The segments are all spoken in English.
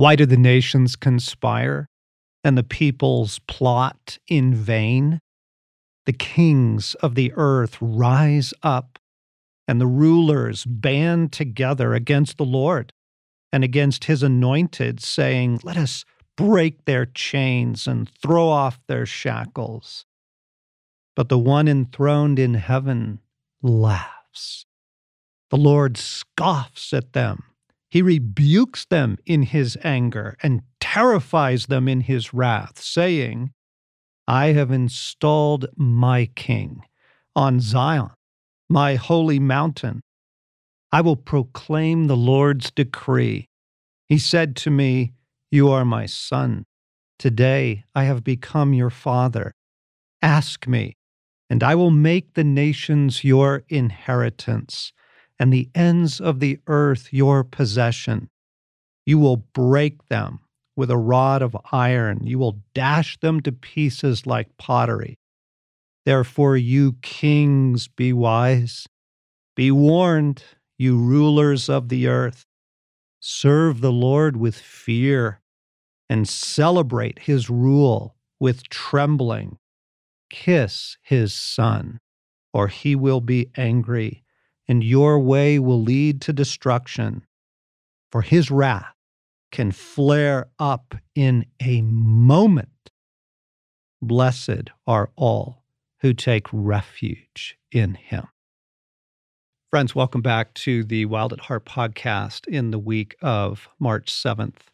Why do the nations conspire and the peoples plot in vain? The kings of the earth rise up, and the rulers band together against the Lord and against his anointed, saying, Let us break their chains and throw off their shackles. But the one enthroned in heaven laughs. The Lord scoffs at them. He rebukes them in his anger and terrifies them in his wrath, saying, I have installed my king on Zion, my holy mountain. I will proclaim the Lord's decree. He said to me, You are my son. Today I have become your father. Ask me, and I will make the nations your inheritance, and the ends of the earth your possession. You will break them with a rod of iron, you will dash them to pieces like pottery. Therefore, you kings, be wise. Be warned, you rulers of the earth. Serve the Lord with fear and celebrate his rule with trembling. Kiss his son, or he will be angry, and your way will lead to destruction. For his wrath can flare up in a moment. Blessed are all who take refuge in him. Friends, welcome back to the Wild at Heart podcast in the week of March 7th.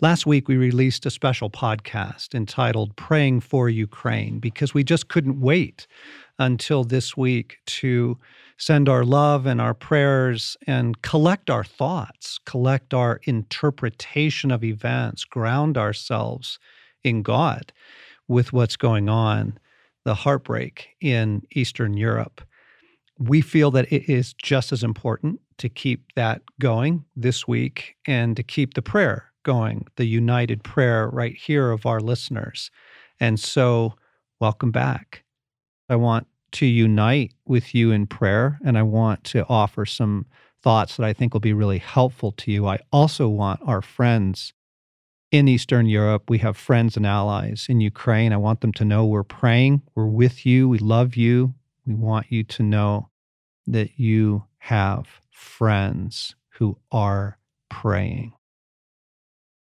Last week, we released a special podcast entitled Praying for Ukraine because we just couldn't wait until this week to send our love and our prayers and collect our thoughts, collect our interpretation of events, ground ourselves in God with what's going on, the heartbreak in Eastern Europe. We feel that it is just as important to keep that going this week and to keep the prayer going, the united prayer right here of our listeners. And so, welcome back. I want to unite with you in prayer, and I want to offer some thoughts that I think will be really helpful to you. I also want our friends in Eastern Europe, we have friends and allies in Ukraine. I want them to know we're praying, we're with you, we love you, we want you to know that you have friends who are praying.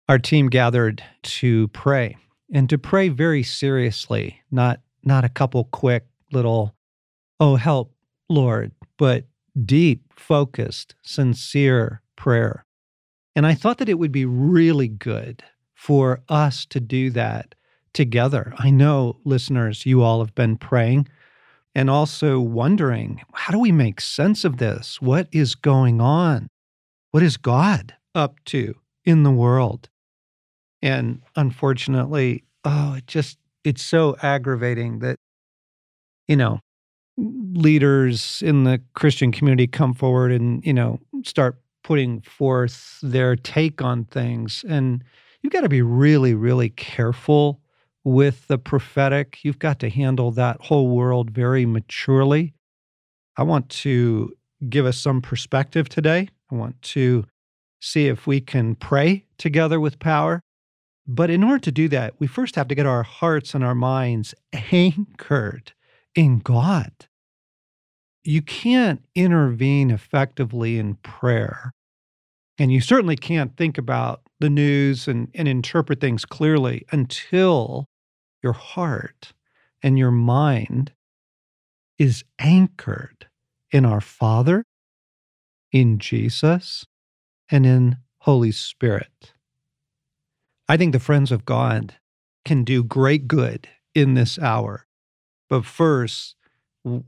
Our team gathered to pray and to pray very seriously, not not a couple quick little oh help Lord, but deep, focused, sincere prayer. And I thought that it would be really good for us to do that together. I know listeners, you all have been praying and also wondering how do we make sense of this? What is going on? What is God up to in the world? And unfortunately, oh, it just, it's so aggravating that, you know, leaders in the Christian community come forward and, you know, start putting forth their take on things. And you've got to be really, really careful with the prophetic. You've got to handle that whole world very maturely. I want to give us some perspective today. I want to see if we can pray together with power. But in order to do that, we first have to get our hearts and our minds anchored in God. You can't intervene effectively in prayer. And you certainly can't think about the news and, and interpret things clearly until your heart and your mind is anchored in our Father, in Jesus, and in Holy Spirit. I think the friends of God can do great good in this hour. But first,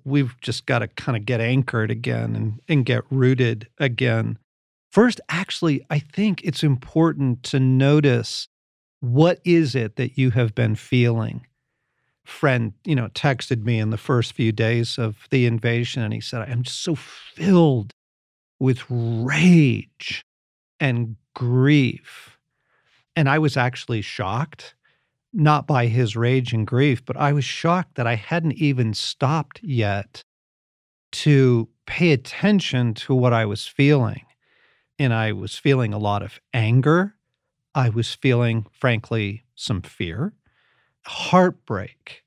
we've just got to kind of get anchored again and, and get rooted again. First, actually, I think it's important to notice what is it that you have been feeling? Friend, you know, texted me in the first few days of the invasion and he said, I'm just so filled with rage and grief. And I was actually shocked, not by his rage and grief, but I was shocked that I hadn't even stopped yet to pay attention to what I was feeling. And I was feeling a lot of anger I was feeling, frankly, some fear, heartbreak,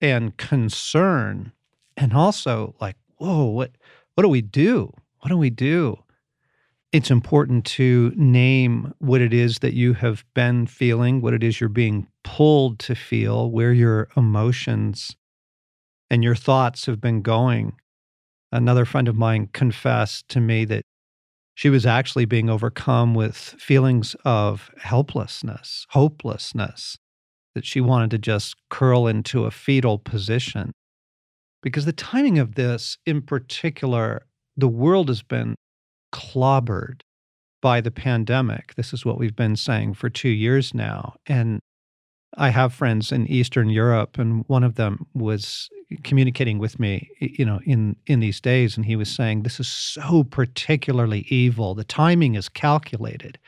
and concern. And also, like, whoa, what, what do we do? What do we do? It's important to name what it is that you have been feeling, what it is you're being pulled to feel, where your emotions and your thoughts have been going. Another friend of mine confessed to me that she was actually being overcome with feelings of helplessness, hopelessness, that she wanted to just curl into a fetal position. Because the timing of this in particular, the world has been clobbered by the pandemic. This is what we've been saying for two years now. And I have friends in Eastern Europe, and one of them was communicating with me, you know, in in these days, and he was saying this is so particularly evil. The timing is calculated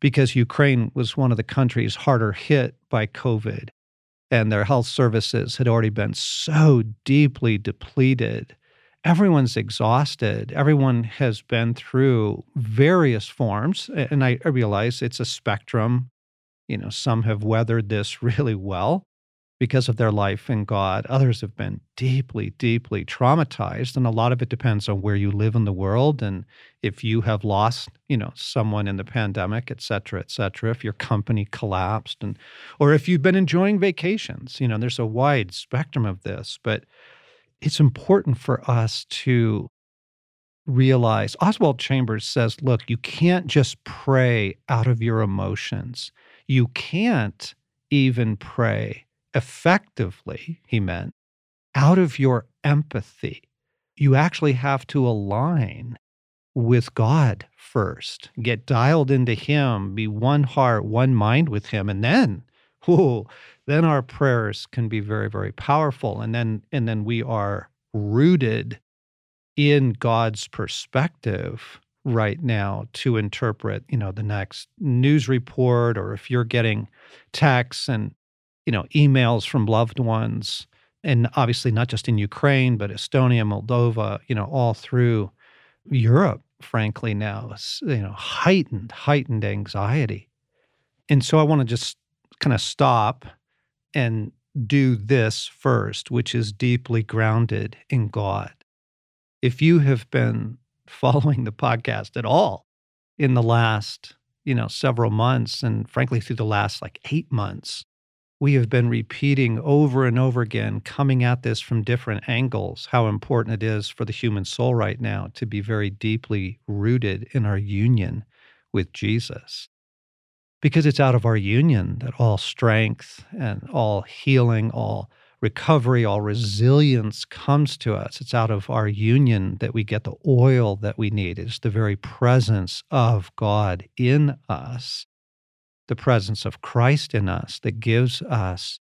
because Ukraine was one of the countries harder hit by COVID, and their health services had already been so deeply depleted. Everyone's exhausted. Everyone has been through various forms, and I, realize it's a spectrum you know, some have weathered this really well because of their life in God. Others have been deeply, deeply traumatized. And a lot of it depends on where you live in the world and if you have lost, you know, someone in the pandemic, et cetera, et cetera, if your company collapsed and or if you've been enjoying vacations. You know, there's a wide spectrum of this, but it's important for us to realize Oswald Chambers says, look, you can't just pray out of your emotions you can't even pray effectively, he meant, out of your empathy. You actually have to align with God first, get dialed into Him, be one heart, one mind with Him, and then, whoa, then our prayers can be very, very powerful. And then, and then we are rooted in God's perspective right now to interpret, you know, the next news report or if you're getting texts and, you know, emails from loved ones and obviously not just in Ukraine, but Estonia, Moldova, you know, all through Europe, frankly, now, you know, heightened, heightened anxiety. And so I want to just kind of stop and do this first, which is deeply grounded in God. If you have been following the podcast at all in the last, you know, several months and frankly through the last like 8 months. We have been repeating over and over again, coming at this from different angles, how important it is for the human soul right now to be very deeply rooted in our union with Jesus. Because it's out of our union that all strength and all healing, all recovery, all resilience comes to us. It's out of our union that we get the oil that we need. It's the very presence of God in us, the presence of Christ in us that gives us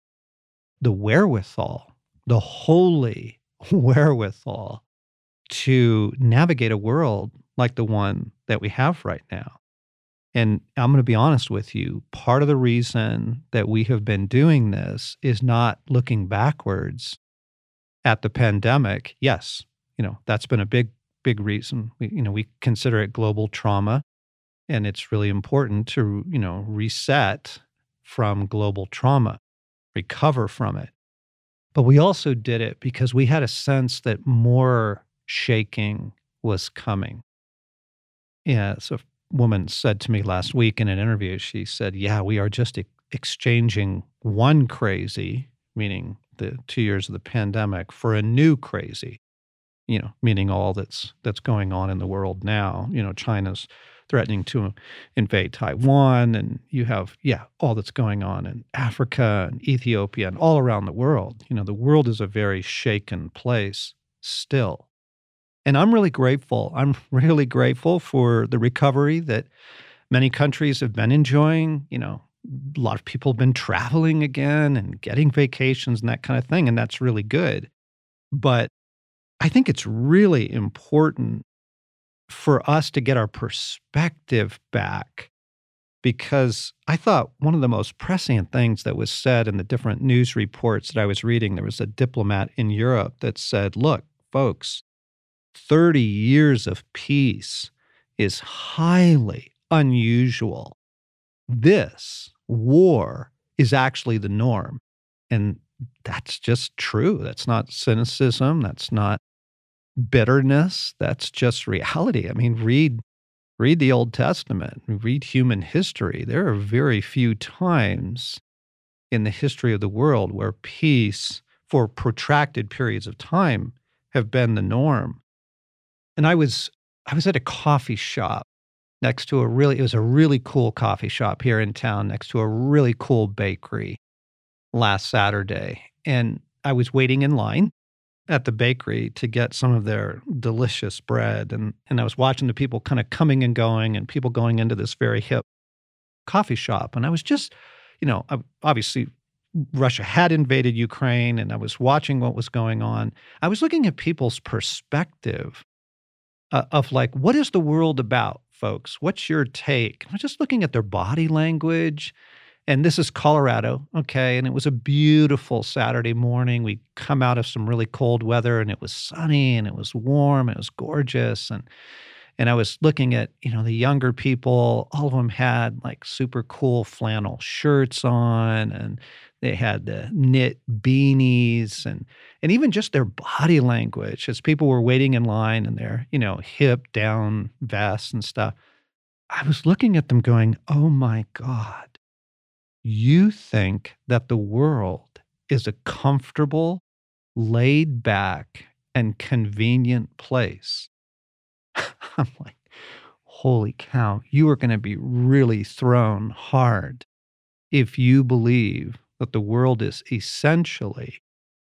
the wherewithal, the holy wherewithal to navigate a world like the one that we have right now. And I'm going to be honest with you. Part of the reason that we have been doing this is not looking backwards at the pandemic. Yes, you know, that's been a big, big reason. We, you know, we consider it global trauma. And it's really important to, you know, reset from global trauma, recover from it. But we also did it because we had a sense that more shaking was coming. Yeah. So woman said to me last week in an interview, she said, Yeah, we are just e- exchanging one crazy, meaning the two years of the pandemic, for a new crazy, you know, meaning all that's that's going on in the world now. You know, China's threatening to invade Taiwan, and you have, yeah, all that's going on in Africa and Ethiopia and all around the world. You know, the world is a very shaken place still. And I'm really grateful. I'm really grateful for the recovery that many countries have been enjoying. You know, a lot of people have been traveling again and getting vacations and that kind of thing. And that's really good. But I think it's really important for us to get our perspective back because I thought one of the most prescient things that was said in the different news reports that I was reading, there was a diplomat in Europe that said, look, folks, 30 years of peace is highly unusual. this war is actually the norm. And that's just true. That's not cynicism. That's not bitterness. That's just reality. I mean, read read the Old Testament, read human history. There are very few times in the history of the world where peace for protracted periods of time have been the norm. And I was I was at a coffee shop next to a really it was a really cool coffee shop here in town next to a really cool bakery last Saturday. And I was waiting in line at the bakery to get some of their delicious bread. And, and I was watching the people kind of coming and going and people going into this very hip coffee shop. And I was just, you know, obviously Russia had invaded Ukraine and I was watching what was going on. I was looking at people's perspective uh, of like, what is the world about, folks? What's your take? I was just looking at their body language and this is Colorado, okay? And it was a beautiful Saturday morning. We come out of some really cold weather and it was sunny and it was warm and it was gorgeous and and I was looking at, you know, the younger people, all of them had like super cool flannel shirts on and they had the knit beanies and and even just their body language as people were waiting in line and their, you know, hip down vests and stuff. I was looking at them going, "Oh my god you think that the world is a comfortable, laid back, and convenient place. I'm like, holy cow, you are going to be really thrown hard if you believe that the world is essentially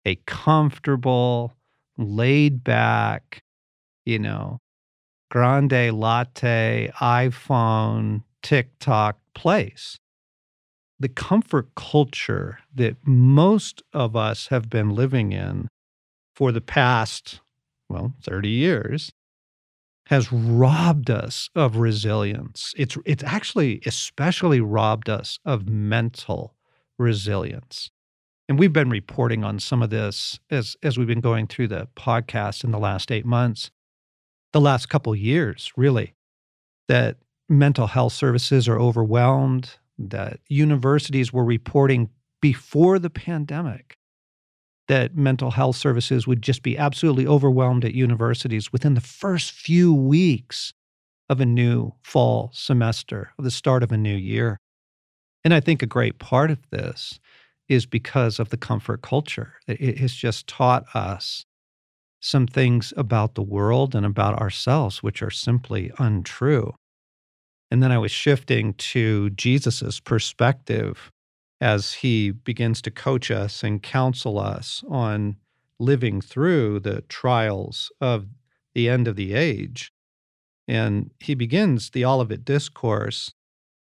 a comfortable, laid back, you know, grande latte, iPhone, TikTok place the comfort culture that most of us have been living in for the past, well, 30 years has robbed us of resilience. It's, it's actually especially robbed us of mental resilience. And we've been reporting on some of this as, as we've been going through the podcast in the last eight months, the last couple years, really, that mental health services are overwhelmed that universities were reporting before the pandemic that mental health services would just be absolutely overwhelmed at universities within the first few weeks of a new fall semester, of the start of a new year. And I think a great part of this is because of the comfort culture. It has just taught us some things about the world and about ourselves which are simply untrue. And then I was shifting to Jesus's perspective as he begins to coach us and counsel us on living through the trials of the end of the age. And he begins the Olivet Discourse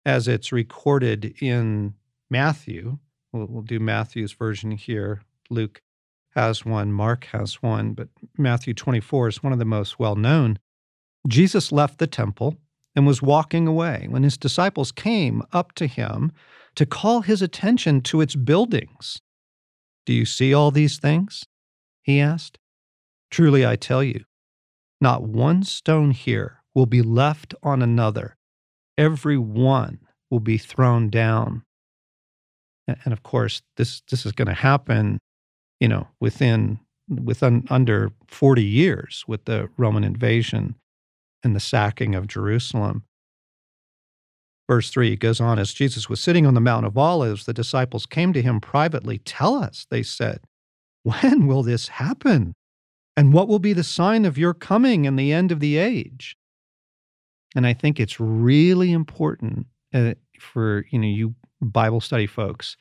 as it's recorded in Matthew. We'll, we'll, do Matthew's version here. Luke has one, Mark has one, but Matthew 24 is one of the most well known. Jesus left the temple and was walking away when his disciples came up to him to call his attention to its buildings. Do you see all these things? He asked. Truly, I tell you, not one stone here will be left on another. Every one will be thrown down. And of course, this, this is going to happen, you know, within, within under 40 years with the Roman invasion and the sacking of Jerusalem. Verse 3 goes on As Jesus was sitting on the Mount of Olives, the disciples came to him privately. Tell us, they said, when will this happen? And what will be the sign of your coming and the end of the age? And I think it's really important uh, for you know you Bible study folks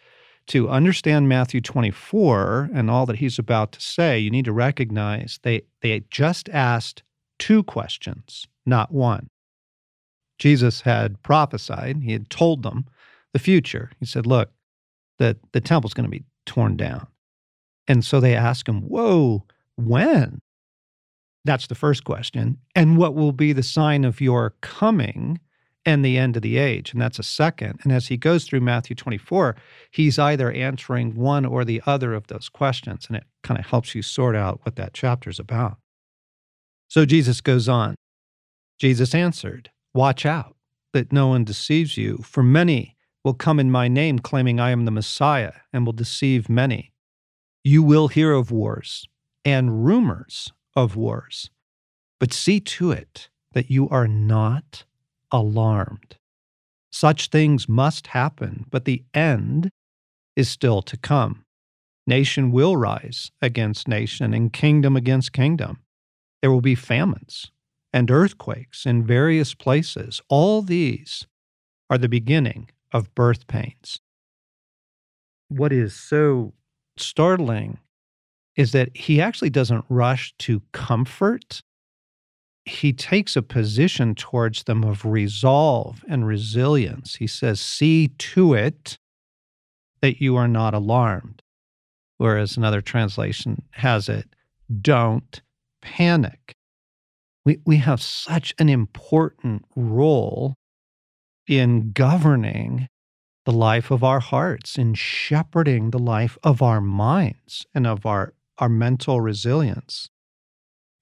to understand Matthew 24 and all that he's about to say. You need to recognize they they just asked two questions, not one. Jesus had prophesied, he had told them the future. He said, Look, the, the temple's going to be torn down. And so they ask him, Whoa, when? That's the first question. And what will be the sign of your coming and the end of the age? And that's a second. And as he goes through Matthew 24, he's either answering one or the other of those questions. And it kind of helps you sort out what that chapter is about. So Jesus goes on. Jesus answered, Watch out. that no one deceives you, for many will come in my name, claiming I am the Messiah, and will deceive many. You will hear of wars and rumors of wars, but see to it that you are not alarmed. Such things must happen, but the end is still to come. Nation will rise against nation and kingdom against kingdom. There will be famines and earthquakes in various places. All these are the beginning of birth pains. What is so startling is that he actually doesn't rush to comfort. He takes a position towards them of resolve and resilience. He says, See to it that you are not alarmed. Whereas another translation has it, Don't panic. We, we have such an important role in governing the life of our hearts, in shepherding the life of our minds and of our, our mental resilience.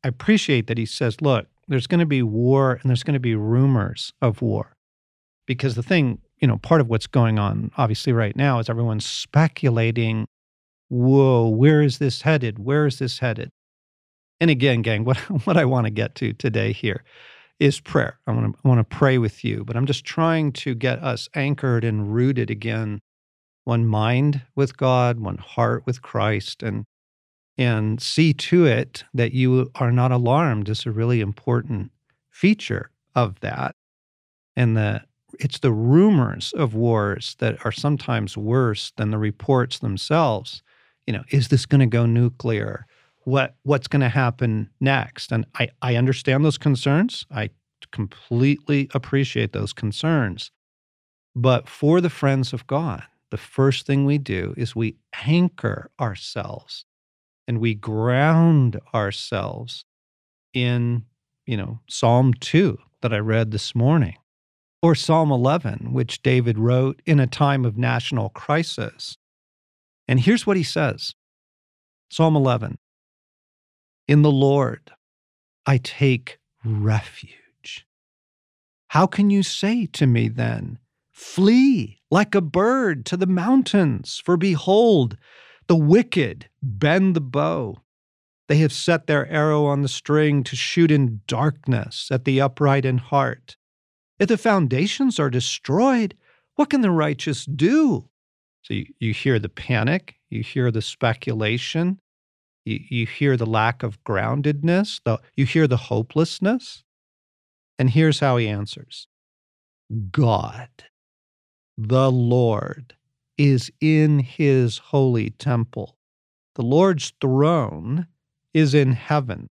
I appreciate that he says, look, there's going to be war and there's going to be rumors of war. Because the thing, you know, part of what's going on, obviously, right now is everyone's speculating, whoa, where is this headed? Where is this headed? And again, gang, what, what I want to get to today here is prayer. I want to I want to pray with you, but I'm just trying to get us anchored and rooted again, one mind with God, one heart with Christ, and and see to it that you are not alarmed is a really important feature of that. And the it's the rumors of wars that are sometimes worse than the reports themselves. You know, is this going to go nuclear? what what's going to happen next. And I, I understand those concerns. I completely appreciate those concerns. But for the friends of God, the first thing we do is we anchor ourselves and we ground ourselves in, you know, Psalm 2 that I read this morning, or Psalm 11, which David wrote in a time of national crisis. And here's what he says Psalm 11 in the Lord I take refuge. How can you say to me then, Flee like a bird to the mountains? For behold, the wicked bend the bow. They have set their arrow on the string to shoot in darkness at the upright in heart. If the foundations are destroyed, what can the righteous do? So you, you hear the panic, you hear the speculation, you, you hear the lack of groundedness, the, you hear the hopelessness. And here's how he answers God, the Lord, is in his holy temple. The Lord's throne is in heaven.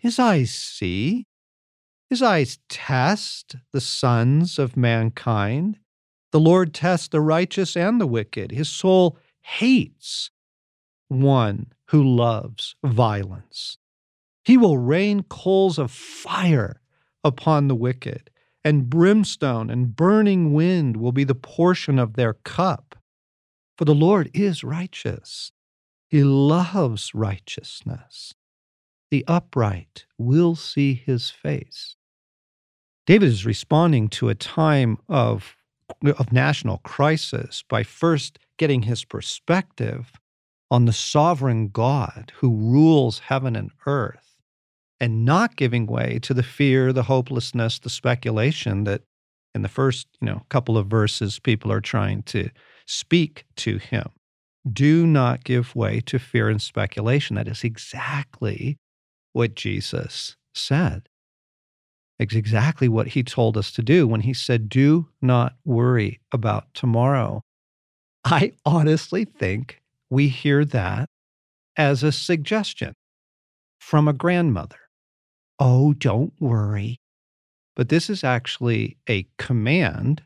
His eyes see, his eyes test the sons of mankind. The Lord tests the righteous and the wicked. His soul hates one who loves violence. He will rain coals of fire upon the wicked, and brimstone and burning wind will be the portion of their cup. For the Lord is righteous, He loves righteousness. The upright will see His face. David is responding to a time of, of national crisis by first getting his perspective on the sovereign God who rules heaven and earth and not giving way to the fear, the hopelessness, the speculation that in the first, you know, couple of verses people are trying to speak to him. Do not give way to fear and speculation. That is exactly what Jesus said. It's exactly what he told us to do when he said, Do not worry about tomorrow. I honestly think we hear that as a suggestion from a grandmother. Oh, don't worry. But this is actually a command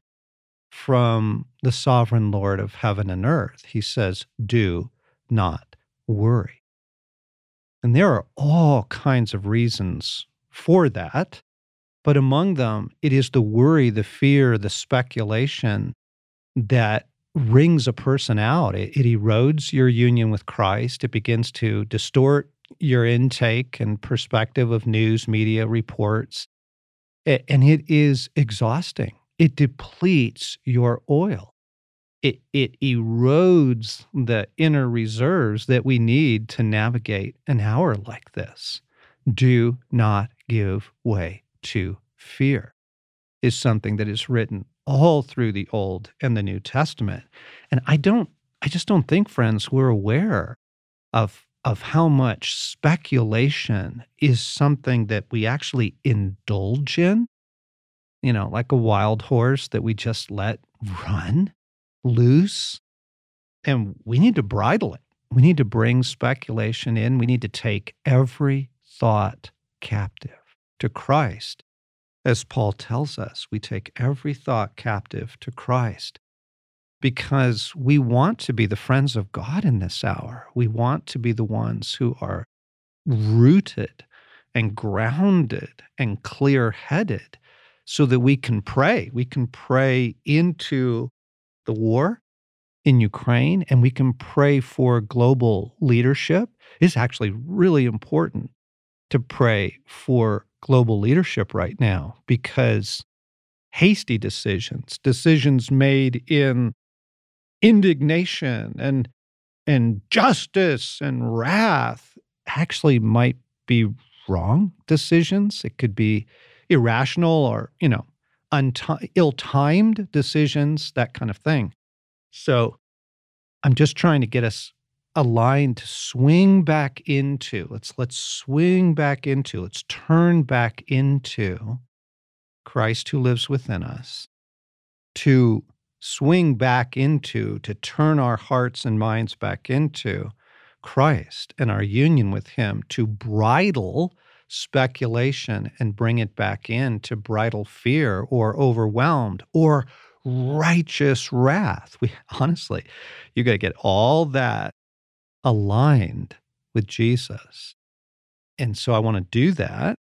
from the sovereign Lord of heaven and earth. He says, Do not worry. And there are all kinds of reasons for that. But among them, it is the worry, the fear, the speculation that wrings a person out. It, it erodes your union with Christ. It begins to distort your intake and perspective of news, media reports. and it is exhausting. It depletes your oil. It, it erodes the inner reserves that we need to navigate an hour like this. Do not give way to fear, is something that is written all through the Old and the New Testament. And I don't, I just don't think, friends, we're aware of of how much speculation is something that we actually indulge in, you know, like a wild horse that we just let run loose. And we need to bridle it. We need to bring speculation in. We need to take every thought captive to Christ. As Paul tells us, we take every thought captive to Christ because we want to be the friends of God in this hour. We want to be the ones who are rooted and grounded and clear headed so that we can pray. We can pray into the war in Ukraine and we can pray for global leadership. It's actually really important to pray for global leadership right now because hasty decisions, decisions made in indignation and and justice and wrath actually might be wrong decisions. It could be irrational or, you know, unti- ill-timed decisions, that kind of thing. So I'm just trying to get us aligned to swing back into let's let's swing back into let's turn back into Christ who lives within us to swing back into, to turn our hearts and minds back into Christ and our union with Him, to bridle speculation and bring it back in, to bridle fear or overwhelmed or righteous wrath. We honestly, you got to get all that aligned with Jesus. And so I want to do that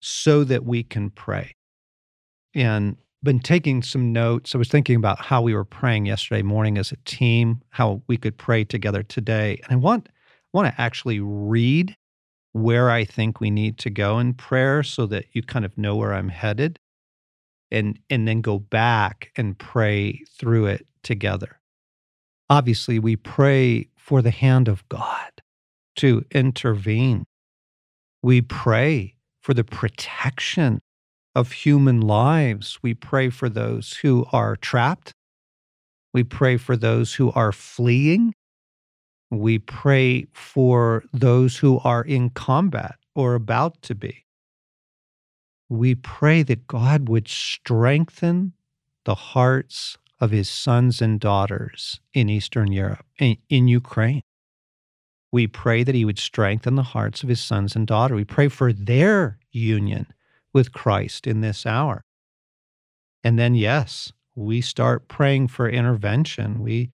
so that we can pray. And been taking some notes. I was thinking about how we were praying yesterday morning as a team, how we could pray together today. And I want I want to actually read where I think we need to go in prayer so that you kind of know where I'm headed and and then go back and pray through it together. Obviously, we pray for the hand of God to intervene. We pray for the protection of human lives. We pray for those who are trapped. We pray for those who are fleeing. We pray for those who are in combat or about to be. We pray that God would strengthen the hearts of his sons and daughters in Eastern Europe, in, in Ukraine. We pray that he would strengthen the hearts of his sons and daughters. We pray for their union with Christ in this hour. And then, yes, we start praying for intervention. We,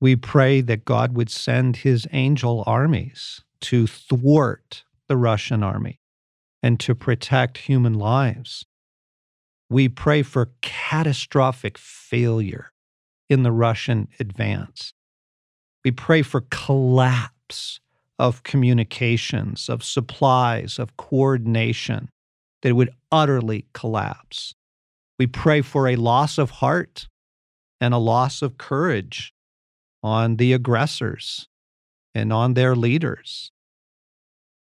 we pray that God would send his angel armies to thwart the Russian army and to protect human lives. We pray for catastrophic failure in the Russian advance. We pray for collapse of communications, of supplies, of coordination that would utterly collapse. We pray for a loss of heart and a loss of courage on the aggressors and on their leaders.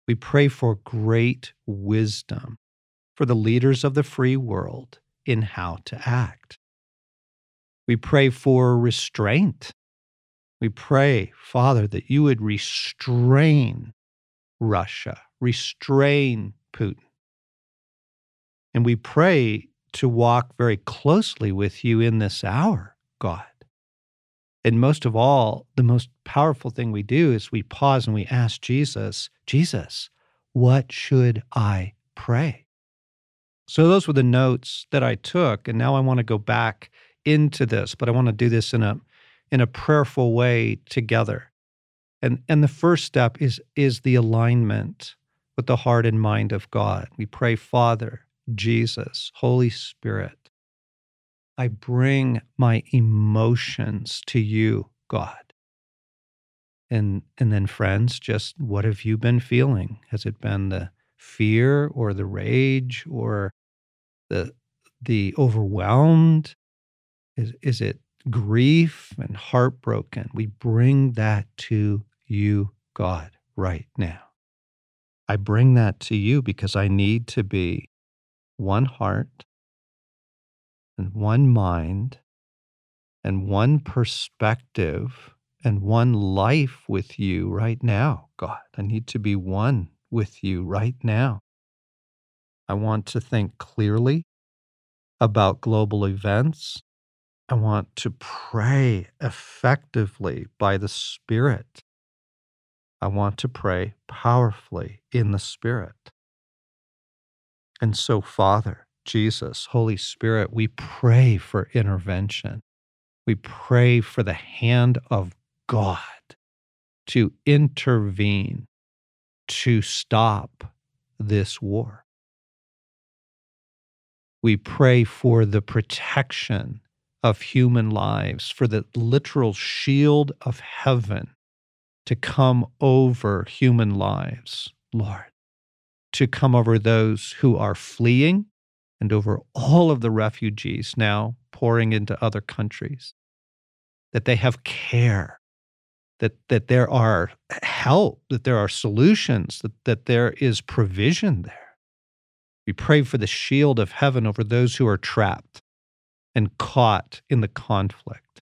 We pray for great wisdom for the leaders of the free world in how to act. We pray for restraint. We pray, Father, that you would restrain Russia, restrain Putin, and we pray to walk very closely with you in this hour, God. And most of all, the most powerful thing we do is we pause and we ask Jesus, Jesus, what should I pray? So those were the notes that I took. And now I want to go back into this, but I want to do this in a in a prayerful way together. And and the first step is is the alignment with the heart and mind of God. We pray, Father, Jesus, Holy Spirit, I bring my emotions to you, God. And, and then, friends, just what have you been feeling? Has it been the fear or the rage or the, the overwhelmed? Is, is it grief and heartbroken? We bring that to you, God, right now. I bring that to you because I need to be one heart and one mind and one perspective and one life with you right now, God. I need to be one with you right now. I want to think clearly about global events. I want to pray effectively by the Spirit. I want to pray powerfully in the Spirit. And so, Father, Jesus, Holy Spirit, we pray for intervention. We pray for the hand of God to intervene, to stop this war. We pray for the protection of human lives, for the literal shield of heaven to come over human lives, Lord, to come over those who are fleeing and over all of the refugees now pouring into other countries, that they have care, that, that there are help, that there are solutions, that, that there is provision there. We pray for the shield of heaven over those who are trapped and caught in the conflict.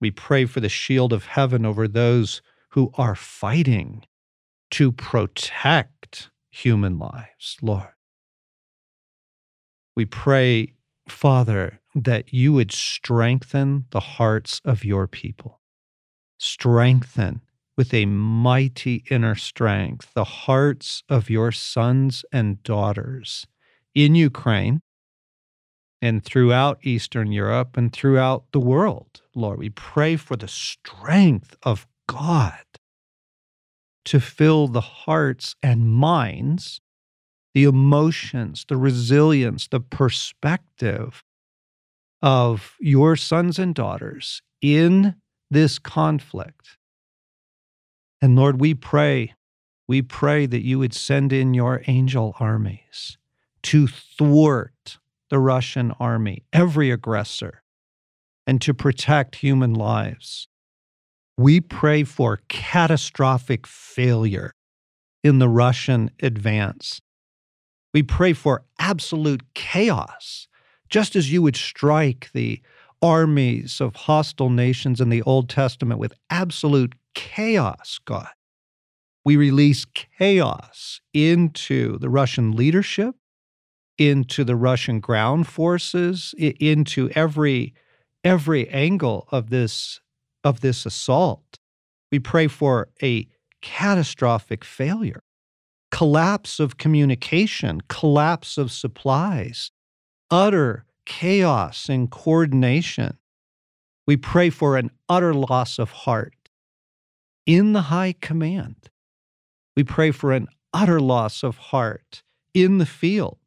We pray for the shield of heaven over those who are fighting to protect human lives, Lord. We pray, Father, that you would strengthen the hearts of your people. Strengthen with a mighty inner strength the hearts of your sons and daughters in Ukraine and throughout Eastern Europe and throughout the world. Lord, we pray for the strength of God to fill the hearts and minds, the emotions, the resilience, the perspective of your sons and daughters in this conflict. And Lord, we pray, we pray that you would send in your angel armies to thwart the Russian army, every aggressor, and to protect human lives. We pray for catastrophic failure in the Russian advance. We pray for absolute chaos, just as you would strike the armies of hostile nations in the Old Testament with absolute chaos, God. We release chaos into the Russian leadership into the Russian ground forces, into every every angle of this of this assault. We pray for a catastrophic failure, collapse of communication, collapse of supplies, utter chaos in coordination. We pray for an utter loss of heart in the high command. We pray for an utter loss of heart in the field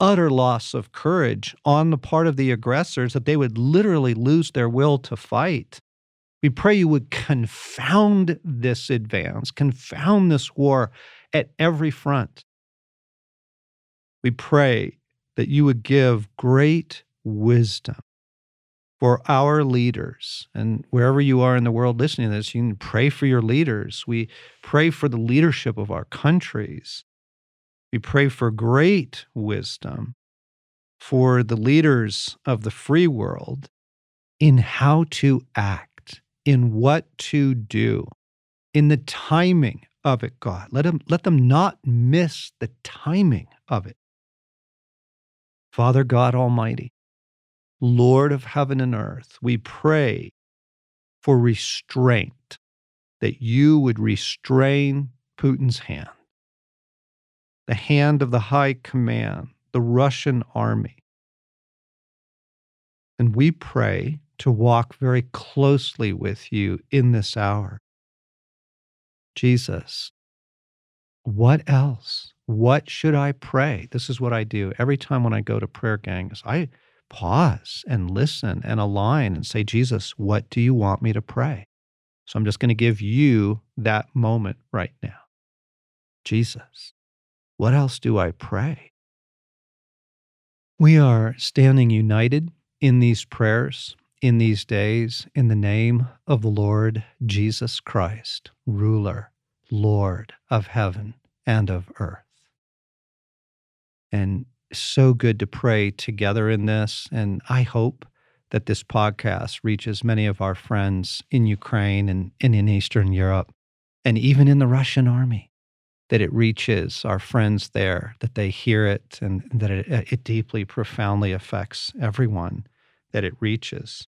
utter loss of courage on the part of the aggressors that they would literally lose their will to fight. We pray you would confound this advance, confound this war at every front. We pray that you would give great wisdom for our leaders. And wherever you are in the world listening to this, you can pray for your leaders. We pray for the leadership of our countries. We pray for great wisdom for the leaders of the free world in how to act, in what to do, in the timing of it, God. Let them, let them not miss the timing of it. Father God Almighty, Lord of heaven and earth, we pray for restraint, that you would restrain Putin's hand the hand of the high command, the Russian army. And we pray to walk very closely with you in this hour. Jesus, what else? What should I pray? This is what I do every time when I go to prayer gangs. I pause and listen and align and say, Jesus, what do you want me to pray? So I'm just going to give you that moment right now. Jesus, what else do I pray? We are standing united in these prayers in these days in the name of the Lord Jesus Christ, ruler, Lord of heaven and of earth. And so good to pray together in this. And I hope that this podcast reaches many of our friends in Ukraine and, and in Eastern Europe and even in the Russian army that it reaches our friends there, that they hear it, and that it, it deeply, profoundly affects everyone that it reaches.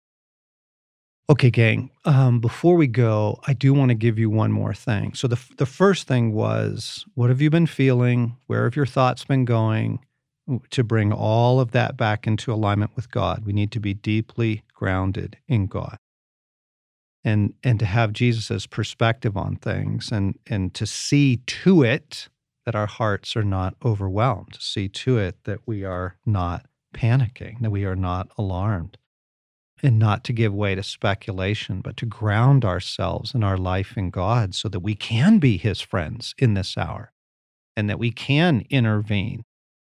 Okay, gang, um, before we go, I do want to give you one more thing. So, the, the first thing was what have you been feeling? Where have your thoughts been going? To bring all of that back into alignment with God, we need to be deeply grounded in God and and to have Jesus's perspective on things and and to see to it that our hearts are not overwhelmed, see to it that we are not panicking, that we are not alarmed, and not to give way to speculation, but to ground ourselves in our life in God so that we can be his friends in this hour and that we can intervene,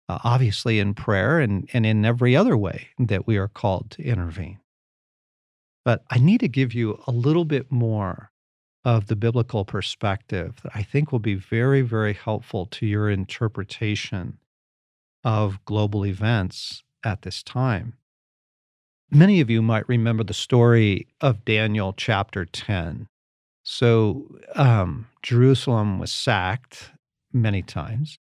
uh, obviously in prayer and, and in every other way that we are called to intervene. But I need to give you a little bit more of the biblical perspective that I think will be very, very helpful to your interpretation of global events at this time. Many of you might remember the story of Daniel chapter 10. So, um, Jerusalem was sacked many times.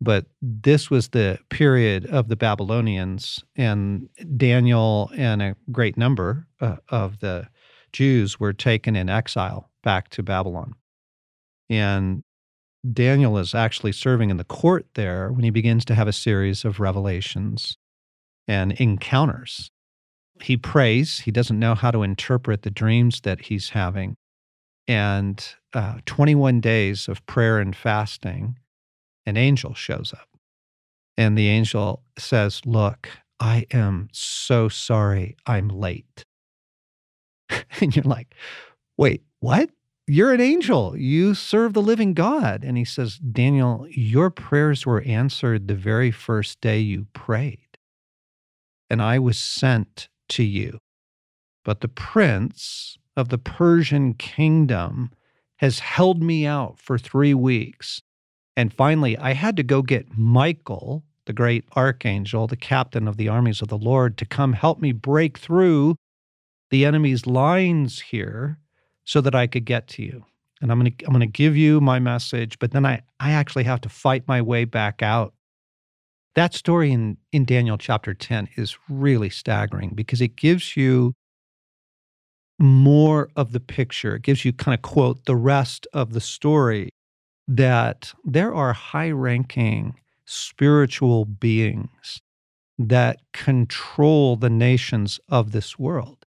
But this was the period of the Babylonians, and Daniel and a great number uh, of the Jews were taken in exile back to Babylon. And Daniel is actually serving in the court there when he begins to have a series of revelations and encounters. He prays, he doesn't know how to interpret the dreams that he's having. And uh, 21 days of prayer and fasting an angel shows up. And the angel says, Look, I am so sorry I'm late. and you're like, Wait, what? You're an angel. You serve the living God. And he says, Daniel, your prayers were answered the very first day you prayed. And I was sent to you. But the prince of the Persian kingdom has held me out for three weeks and finally, I had to go get Michael, the great archangel, the captain of the armies of the Lord, to come help me break through the enemy's lines here so that I could get to you. And I'm going to I'm going to give you my message, but then I I actually have to fight my way back out. That story in in Daniel chapter 10 is really staggering because it gives you more of the picture. It gives you kind of quote the rest of the story that there are high ranking spiritual beings that control the nations of this world,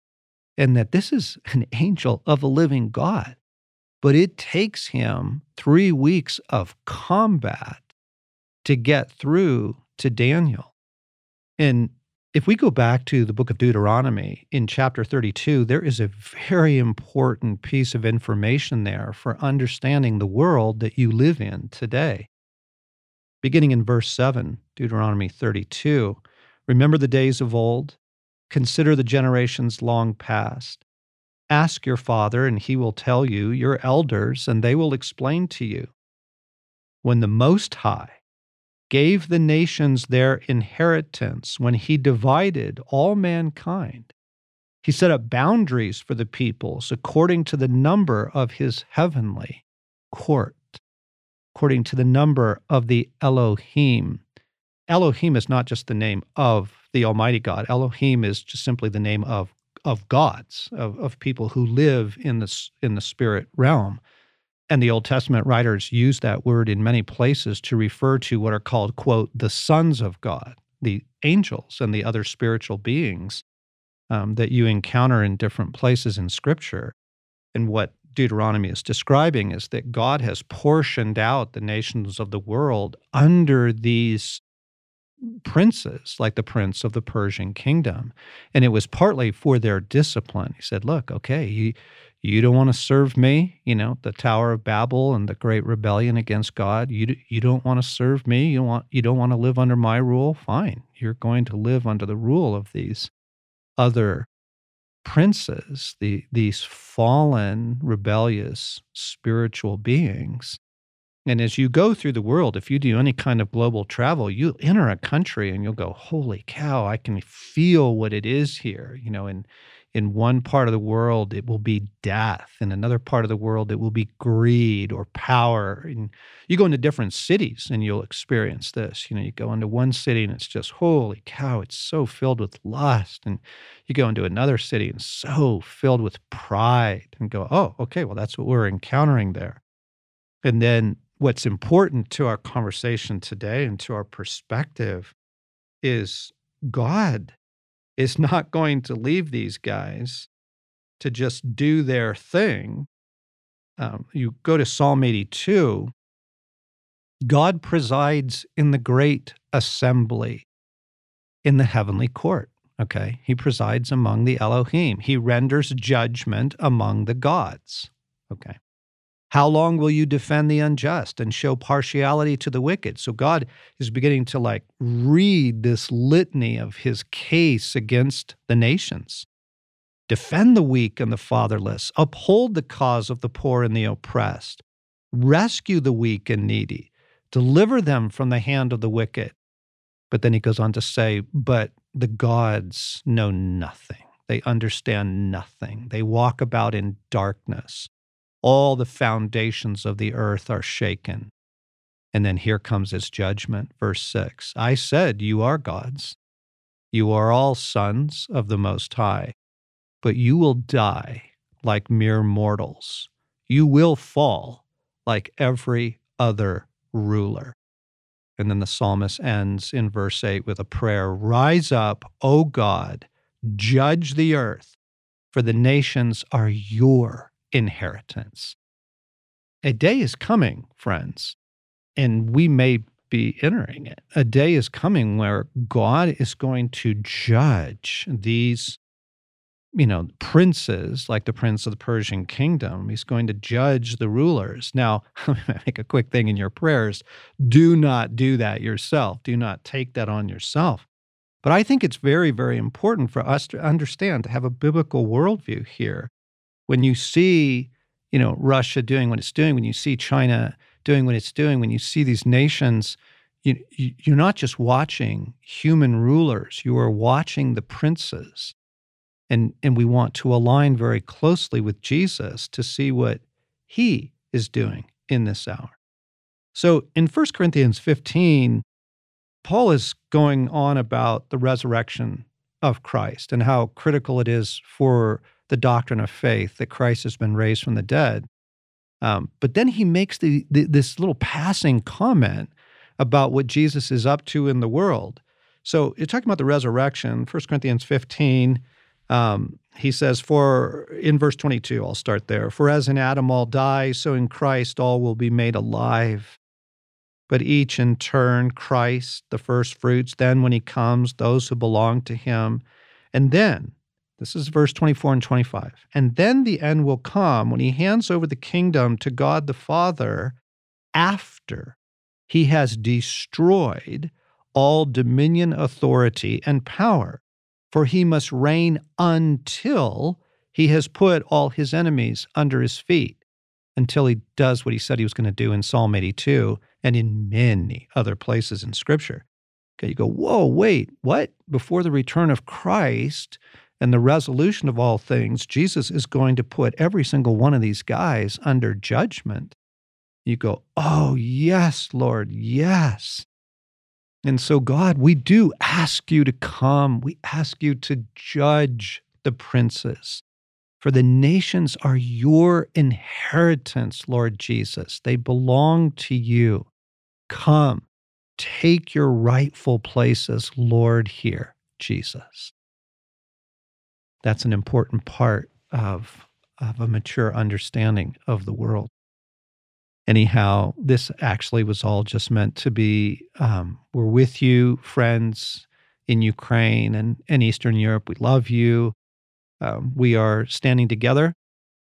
and that this is an angel of a living God. But it takes him three weeks of combat to get through to Daniel. And if we go back to the book of Deuteronomy in chapter 32, there is a very important piece of information there for understanding the world that you live in today. Beginning in verse 7, Deuteronomy 32 Remember the days of old, consider the generations long past. Ask your father, and he will tell you, your elders, and they will explain to you. When the Most High gave the nations their inheritance when he divided all mankind. He set up boundaries for the peoples according to the number of his heavenly court, according to the number of the Elohim. Elohim is not just the name of the Almighty God. Elohim is just simply the name of, of gods, of, of people who live in the, in the spirit realm. And the Old Testament writers use that word in many places to refer to what are called, quote, the sons of God, the angels and the other spiritual beings um, that you encounter in different places in Scripture. And what Deuteronomy is describing is that God has portioned out the nations of the world under these princes, like the prince of the Persian kingdom. And it was partly for their discipline. He said, Look, okay, you, you don't want to serve me, you know, the Tower of Babel and the great rebellion against God. You, you don't want to serve me. You, don't want, you don't want to live under my rule. Fine. You're going to live under the rule of these other princes, the, these fallen, rebellious spiritual beings. And as you go through the world, if you do any kind of global travel, you enter a country and you'll go, "Holy cow! I can feel what it is here." You know, in in one part of the world, it will be death. In another part of the world, it will be greed or power. And you go into different cities and you'll experience this. You know, you go into one city and it's just, holy cow, it's so filled with lust. And you go into another city and so filled with pride and go, oh, okay, well, that's what we're encountering there. And then what's important to our conversation today and to our perspective is God is not going to leave these guys to just do their thing. Um, you go to Psalm 82, God presides in the great assembly in the heavenly court. Okay. He presides among the Elohim. He renders judgment among the gods. Okay. How long will you defend the unjust and show partiality to the wicked? So God is beginning to like read this litany of his case against the nations. Defend the weak and the fatherless, uphold the cause of the poor and the oppressed, rescue the weak and needy, deliver them from the hand of the wicked. But then he goes on to say, But the gods know nothing. They understand nothing. They walk about in darkness all the foundations of the earth are shaken. And then here comes his judgment, verse 6 I said, You are gods. You are all sons of the Most High, but you will die like mere mortals. You will fall like every other ruler. And then the psalmist ends in verse 8 with a prayer Rise up, O God, judge the earth, for the nations are your inheritance. A day is coming, friends, and we may be entering it. A day is coming where God is going to judge these, you know, princes, like the prince of the Persian kingdom. He's going to judge the rulers. Now, make a quick thing in your prayers. Do not do that yourself. Do not take that on yourself. But I think it's very, very important for us to understand, to have a biblical worldview here when you see, you know, Russia doing what it's doing, when you see China doing what it's doing, when you see these nations, you, you're not just watching human rulers, you are watching the princes. And, and we want to align very closely with Jesus to see what he is doing in this hour. So in 1 Corinthians 15, Paul is going on about the resurrection of Christ and how critical it is for the doctrine of faith that Christ has been raised from the dead. Um, but then he makes the, the, this little passing comment about what Jesus is up to in the world. So you're talking about the resurrection, 1 Corinthians 15. Um, he says, For in verse 22, I'll start there. For as in Adam all die, so in Christ all will be made alive. But each in turn, Christ, the first fruits, then when he comes, those who belong to him. And then this is verse 24 and 25. And then the end will come when he hands over the kingdom to God the Father after he has destroyed all dominion, authority, and power. For he must reign until he has put all his enemies under his feet, until he does what he said he was going to do in Psalm 82 and in many other places in Scripture. Okay, you go, whoa, wait, what? Before the return of Christ, and the resolution of all things, Jesus is going to put every single one of these guys under judgment. You go, oh, yes, Lord, yes. And so, God, we do ask you to come. We ask you to judge the princes. For the nations are your inheritance, Lord Jesus. They belong to you. Come, take your rightful places, Lord, here, Jesus. That's an important part of, of a mature understanding of the world. anyhow, this actually was all just meant to be um, we're with you, friends in Ukraine and, and Eastern Europe. We love you. Um, we are standing together,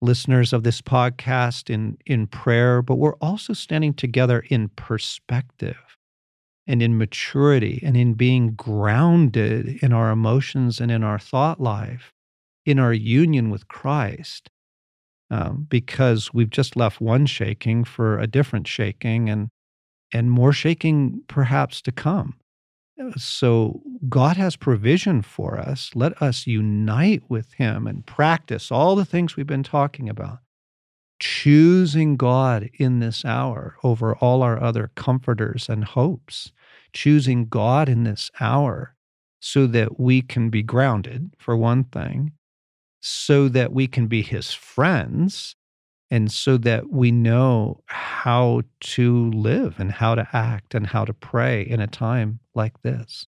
listeners of this podcast, in, in prayer, but we're also standing together in perspective and in maturity and in being grounded in our emotions and in our thought life, in our union with Christ um, because we've just left one shaking for a different shaking and and more shaking perhaps to come. Uh, so God has provision for us. Let us unite with Him and practice all the things we've been talking about. Choosing God in this hour over all our other comforters and hopes. Choosing God in this hour so that we can be grounded, for one thing, so that we can be his friends and so that we know how to live and how to act and how to pray in a time like this.